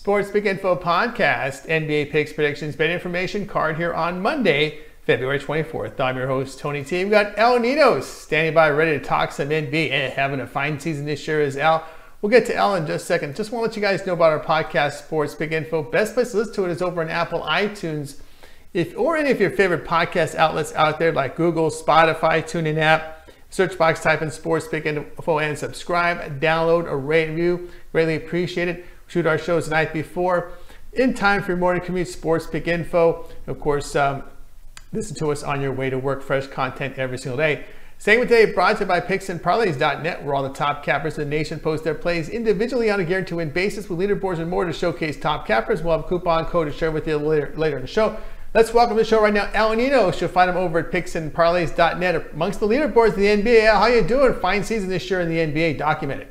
Sports Big Info Podcast, NBA picks, predictions, bet information card here on Monday, February 24th. I'm your host, Tony T. We've got El Ninos standing by, ready to talk some NBA having a fine season this year is Al. We'll get to Al in just a second. Just want to let you guys know about our podcast, Sports Big Info. Best place to listen to it is over on Apple iTunes, if or any of your favorite podcast outlets out there like Google, Spotify, TuneIn app. Search box, type in Sports Big Info and subscribe. Download or rate review. Greatly appreciate it. Shoot our shows the night before in time for your morning commute. Sports Big Info. Of course, um, listen to us on your way to work. Fresh content every single day. Segment today brought to you by PicksandParlays.net, where all the top cappers in the nation post their plays individually on a guaranteed win basis with leaderboards and more to showcase top cappers. We'll have a coupon code to share with you later, later in the show. Let's welcome to the show right now, Al Nino. You'll find him over at PicksandParlays.net amongst the leaderboards in the NBA. How you doing? Fine season this year in the NBA. Documented.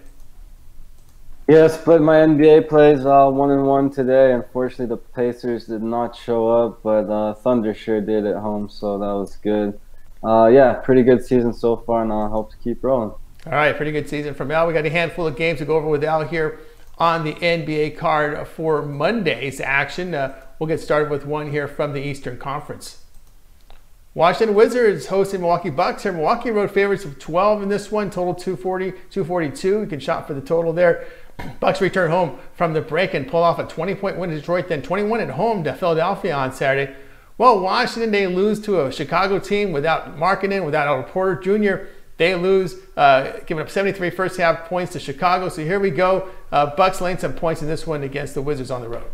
Yeah, but my NBA plays uh, one and one today. Unfortunately, the Pacers did not show up, but uh, Thunder sure did at home, so that was good uh, yeah, pretty good season so far, and I uh, hope to keep rolling. All right, pretty good season from Al. We got a handful of games to go over with Al here on the NBA card for Monday's action. Uh, we'll get started with one here from the Eastern Conference. Washington Wizards hosting Milwaukee Bucks here. Milwaukee road favorites of 12 in this one, total 240, 242. You can shop for the total there. Bucks return home from the break and pull off a 20 point win to Detroit, then 21 at home to Philadelphia on Saturday. Well, Washington, they lose to a Chicago team without Markkanen, without Otto Porter Jr. They lose, uh, giving up 73 first half points to Chicago. So here we go. Uh, Bucks laying some points in this one against the Wizards on the road.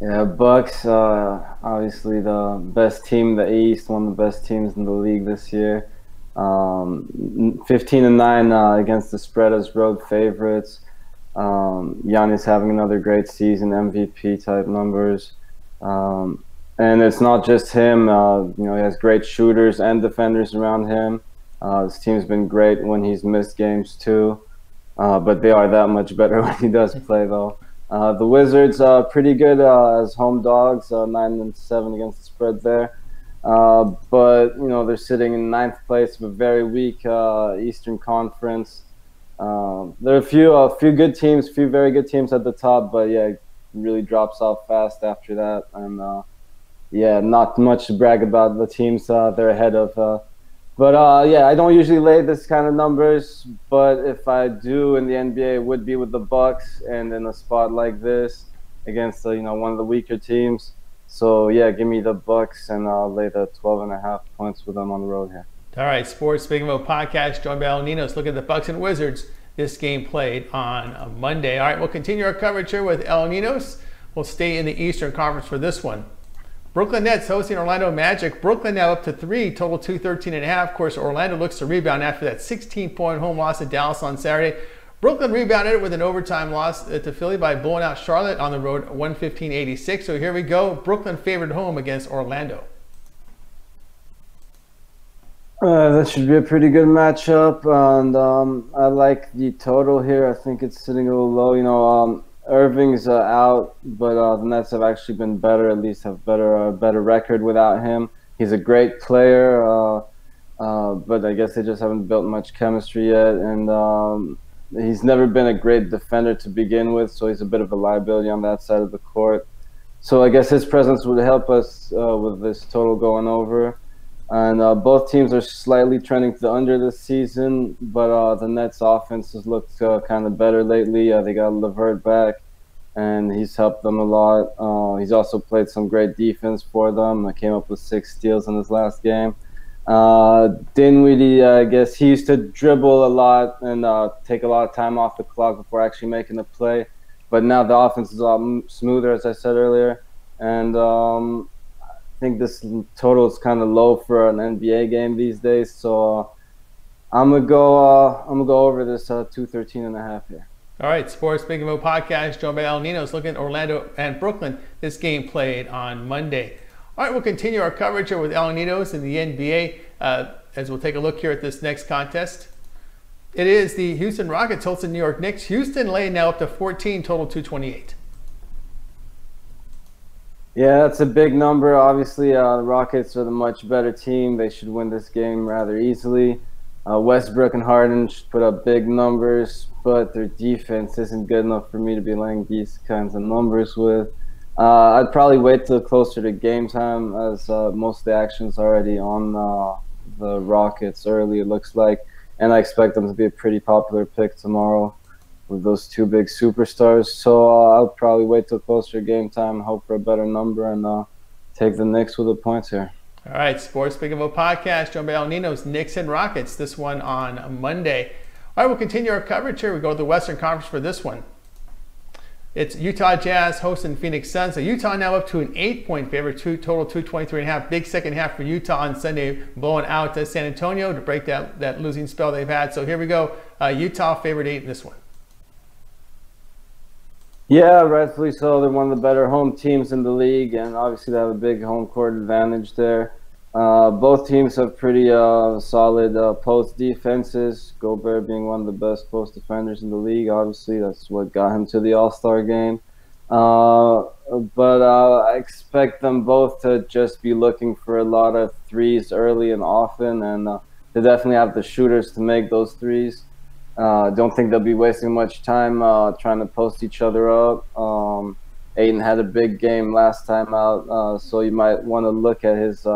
Yeah, Bucks, uh, obviously the best team in the East, one of the best teams in the league this year. Um, 15 and 9 uh, against the spread as road favorites. Um, Giannis having another great season, MVP type numbers. Um, and it's not just him. Uh, you know, he has great shooters and defenders around him. Uh, his team's been great when he's missed games too, uh, but they are that much better when he does play though. Uh, the Wizards are pretty good uh, as home dogs, uh, nine and seven against the spread there. But you know they're sitting in ninth place of a very weak Eastern Conference. Um, there are a few, a few good teams, a few very good teams at the top, but yeah, really drops off fast after that. And uh, yeah, not much to brag about the teams uh, they're ahead of. Uh, but uh, yeah, I don't usually lay this kind of numbers, but if I do in the NBA, it would be with the Bucks and in a spot like this against you know one of the weaker teams. So yeah, give me the Bucks and I'll lay the 12 and a half points with them on the road here. All right, Sports Big Info podcast, joined by El Ninos. Look at the Bucks and Wizards this game played on Monday. All right, we'll continue our coverage here with El Ninos. We'll stay in the Eastern Conference for this one. Brooklyn Nets hosting Orlando Magic. Brooklyn now up to three, total 213 and a half. Of course, Orlando looks to rebound after that 16 point home loss at Dallas on Saturday. Brooklyn rebounded with an overtime loss to Philly by blowing out Charlotte on the road 115 86. So here we go. Brooklyn favored home against Orlando. Uh, that should be a pretty good matchup, and um, I like the total here. I think it's sitting a little low. You know, um, Irving's uh, out, but uh, the Nets have actually been better. At least have better uh, better record without him. He's a great player, uh, uh, but I guess they just haven't built much chemistry yet, and um, he's never been a great defender to begin with. So he's a bit of a liability on that side of the court. So I guess his presence would help us with this total going over. And uh, both teams are slightly trending to the under this season, but uh, the Nets' offense has looked uh, kind of better lately. Uh, they got LeVert back, and he's helped them a lot. Uh, he's also played some great defense for them. I came up with six steals in his last game. Uh, Dinwiddie, I guess he used to dribble a lot and uh, take a lot of time off the clock before actually making the play, but now the offense is a lot smoother, as I said earlier. And um, I think this total is kind of low for an NBA game these days. So I'm gonna go. Uh, I'm gonna go over this uh, 213 and a half here. All right, Sports Big Mo podcast, joined by El Ninos, looking at Orlando and Brooklyn. This game played on Monday. All right, we'll continue our coverage here with El Ninos in the NBA uh, as we'll take a look here at this next contest. It is the Houston Rockets hosting New York Knicks. Houston laying now up to 14, total 228. Yeah, that's a big number. Obviously, uh, the Rockets are the much better team. They should win this game rather easily. Uh, Westbrook and Harden should put up big numbers, but their defense isn't good enough for me to be laying these kinds of numbers with. Uh, I'd probably wait till closer to game time, as uh, most of the action's already on uh, the Rockets early. It looks like, and I expect them to be a pretty popular pick tomorrow with those two big superstars. So uh, I'll probably wait till closer to game time, hope for a better number, and uh, take the Knicks with the points here. All right, Sports Big of a podcast, El Ninos, Knicks and Rockets, this one on Monday. All right, we'll continue our coverage here. We go to the Western Conference for this one. It's Utah Jazz hosting Phoenix Suns. So Utah now up to an eight-point favorite, two, total 223 and a half. Big second half for Utah on Sunday, blowing out to San Antonio to break that, that losing spell they've had. So here we go. Uh, Utah favorite eight in this one. Yeah, rightfully so. They're one of the better home teams in the league, and obviously they have a big home court advantage there. Uh, both teams have pretty uh, solid uh, post defenses. Gobert being one of the best post defenders in the league. Obviously, that's what got him to the All Star game. Uh, but uh, I expect them both to just be looking for a lot of threes early and often, and they definitely have the shooters to make those threes. Don't think they'll be wasting much time trying to post each other up. Um, Ayton had a big game last time out, so you might want to look at his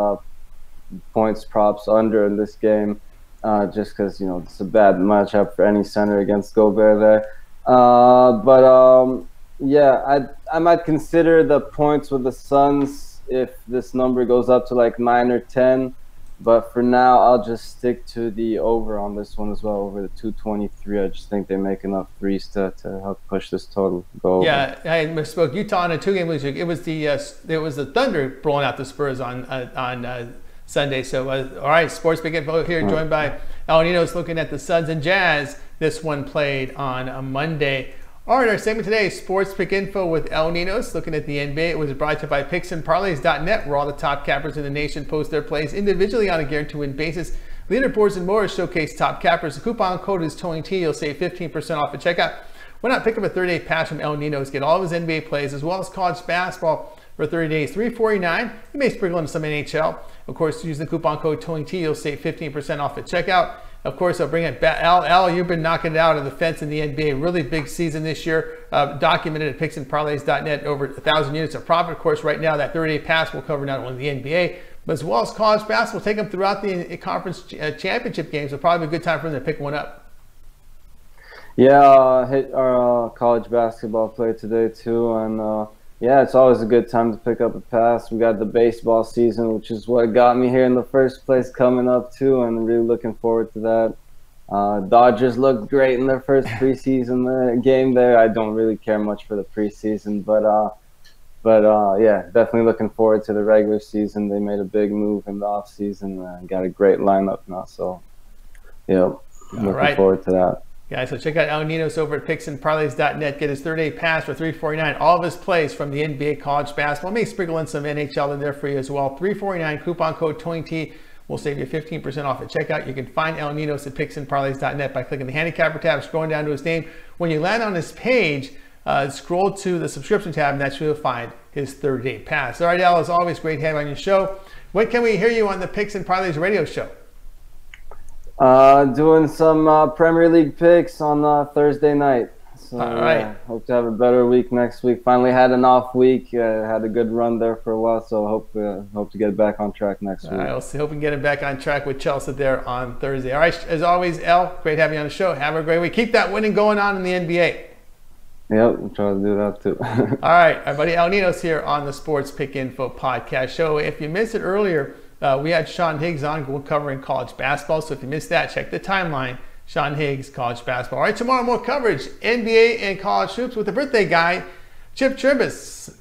points props under in this game, uh, just because you know it's a bad matchup for any center against Gobert there. Uh, but um, yeah, I I might consider the points with the Suns if this number goes up to like nine or ten. But for now, I'll just stick to the over on this one as well, over the 223. I just think they make enough threes to, to help push this total go. Yeah, I misspoke. Utah on a two-game losing. streak. It was the uh, it was the Thunder blowing out the Spurs on uh, on uh, Sunday. So uh, all right, sports big info here, joined by El Ninos looking at the Suns and Jazz. This one played on a Monday. All right, our segment today, Sports Pick Info with El Ninos, looking at the NBA. It was brought to you by PicksandParlays.net, where all the top cappers in the nation post their plays individually on a guaranteed win basis. Leaderboards and more showcase top cappers. The coupon code is TONYT. You'll save 15% off at checkout. Why not pick up a 30-day pass from El Ninos, get all of his NBA plays, as well as college basketball for 30 days, 349 You may sprinkle in some NHL. Of course, use the coupon code TONYT. You'll save 15% off at checkout. Of course, I'll bring it back. Al, Al, you've been knocking it out of the fence in the NBA. Really big season this year. Uh, documented at picksandparlays.net. Over 1,000 units of profit. Of course, right now, that 30-day pass will cover not only the NBA, but as well as college basketball. Take them throughout the uh, conference uh, championship games. So probably be a good time for them to pick one up. Yeah, uh, hit our uh, college basketball play today, too. And uh, yeah, it's always a good time to pick up a pass. We got the baseball season, which is what got me here in the first place, coming up too, and really looking forward to that. Uh, Dodgers looked great in their first preseason game there. I don't really care much for the preseason, but uh, but uh, yeah, definitely looking forward to the regular season. They made a big move in the off season and got a great lineup now. So, yeah, looking right. forward to that. Guys, so check out El Ninos over at picksandparlays.net. Get his 30-day pass for 349 All of his plays from the NBA college basketball. May sprinkle in some NHL in there for you as well. 349 coupon code TONYT will save you 15% off at checkout. You can find El Ninos at picksandparlays.net by clicking the handicapper tab, scrolling down to his name. When you land on his page, uh, scroll to the subscription tab, and that's where you'll find his 30-day pass. All right, Al, as always, great having you on your show. When can we hear you on the Picks and Parlays radio show? Uh, doing some uh, Premier League picks on uh, Thursday night. So, All right. Yeah, hope to have a better week next week. Finally had an off week. Uh, had a good run there for a while, so hope uh, hope to get back on track next week. All right, we'll see. Hope we can get him back on track with Chelsea there on Thursday. All right, as always, El, great having you on the show. Have a great week. Keep that winning going on in the NBA. Yep, I'm trying to do that too. All right, our buddy El Ninos here on the Sports Pick Info podcast show. If you missed it earlier, uh, we had Sean Higgs on covering college basketball. So if you missed that, check the timeline. Sean Higgs, college basketball. All right, tomorrow more coverage NBA and college hoops with the birthday guy, Chip Tribbis.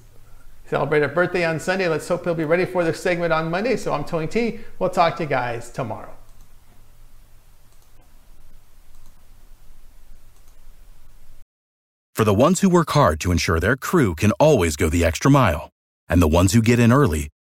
Celebrate a birthday on Sunday. Let's hope he'll be ready for the segment on Monday. So I'm Tony T. We'll talk to you guys tomorrow. For the ones who work hard to ensure their crew can always go the extra mile, and the ones who get in early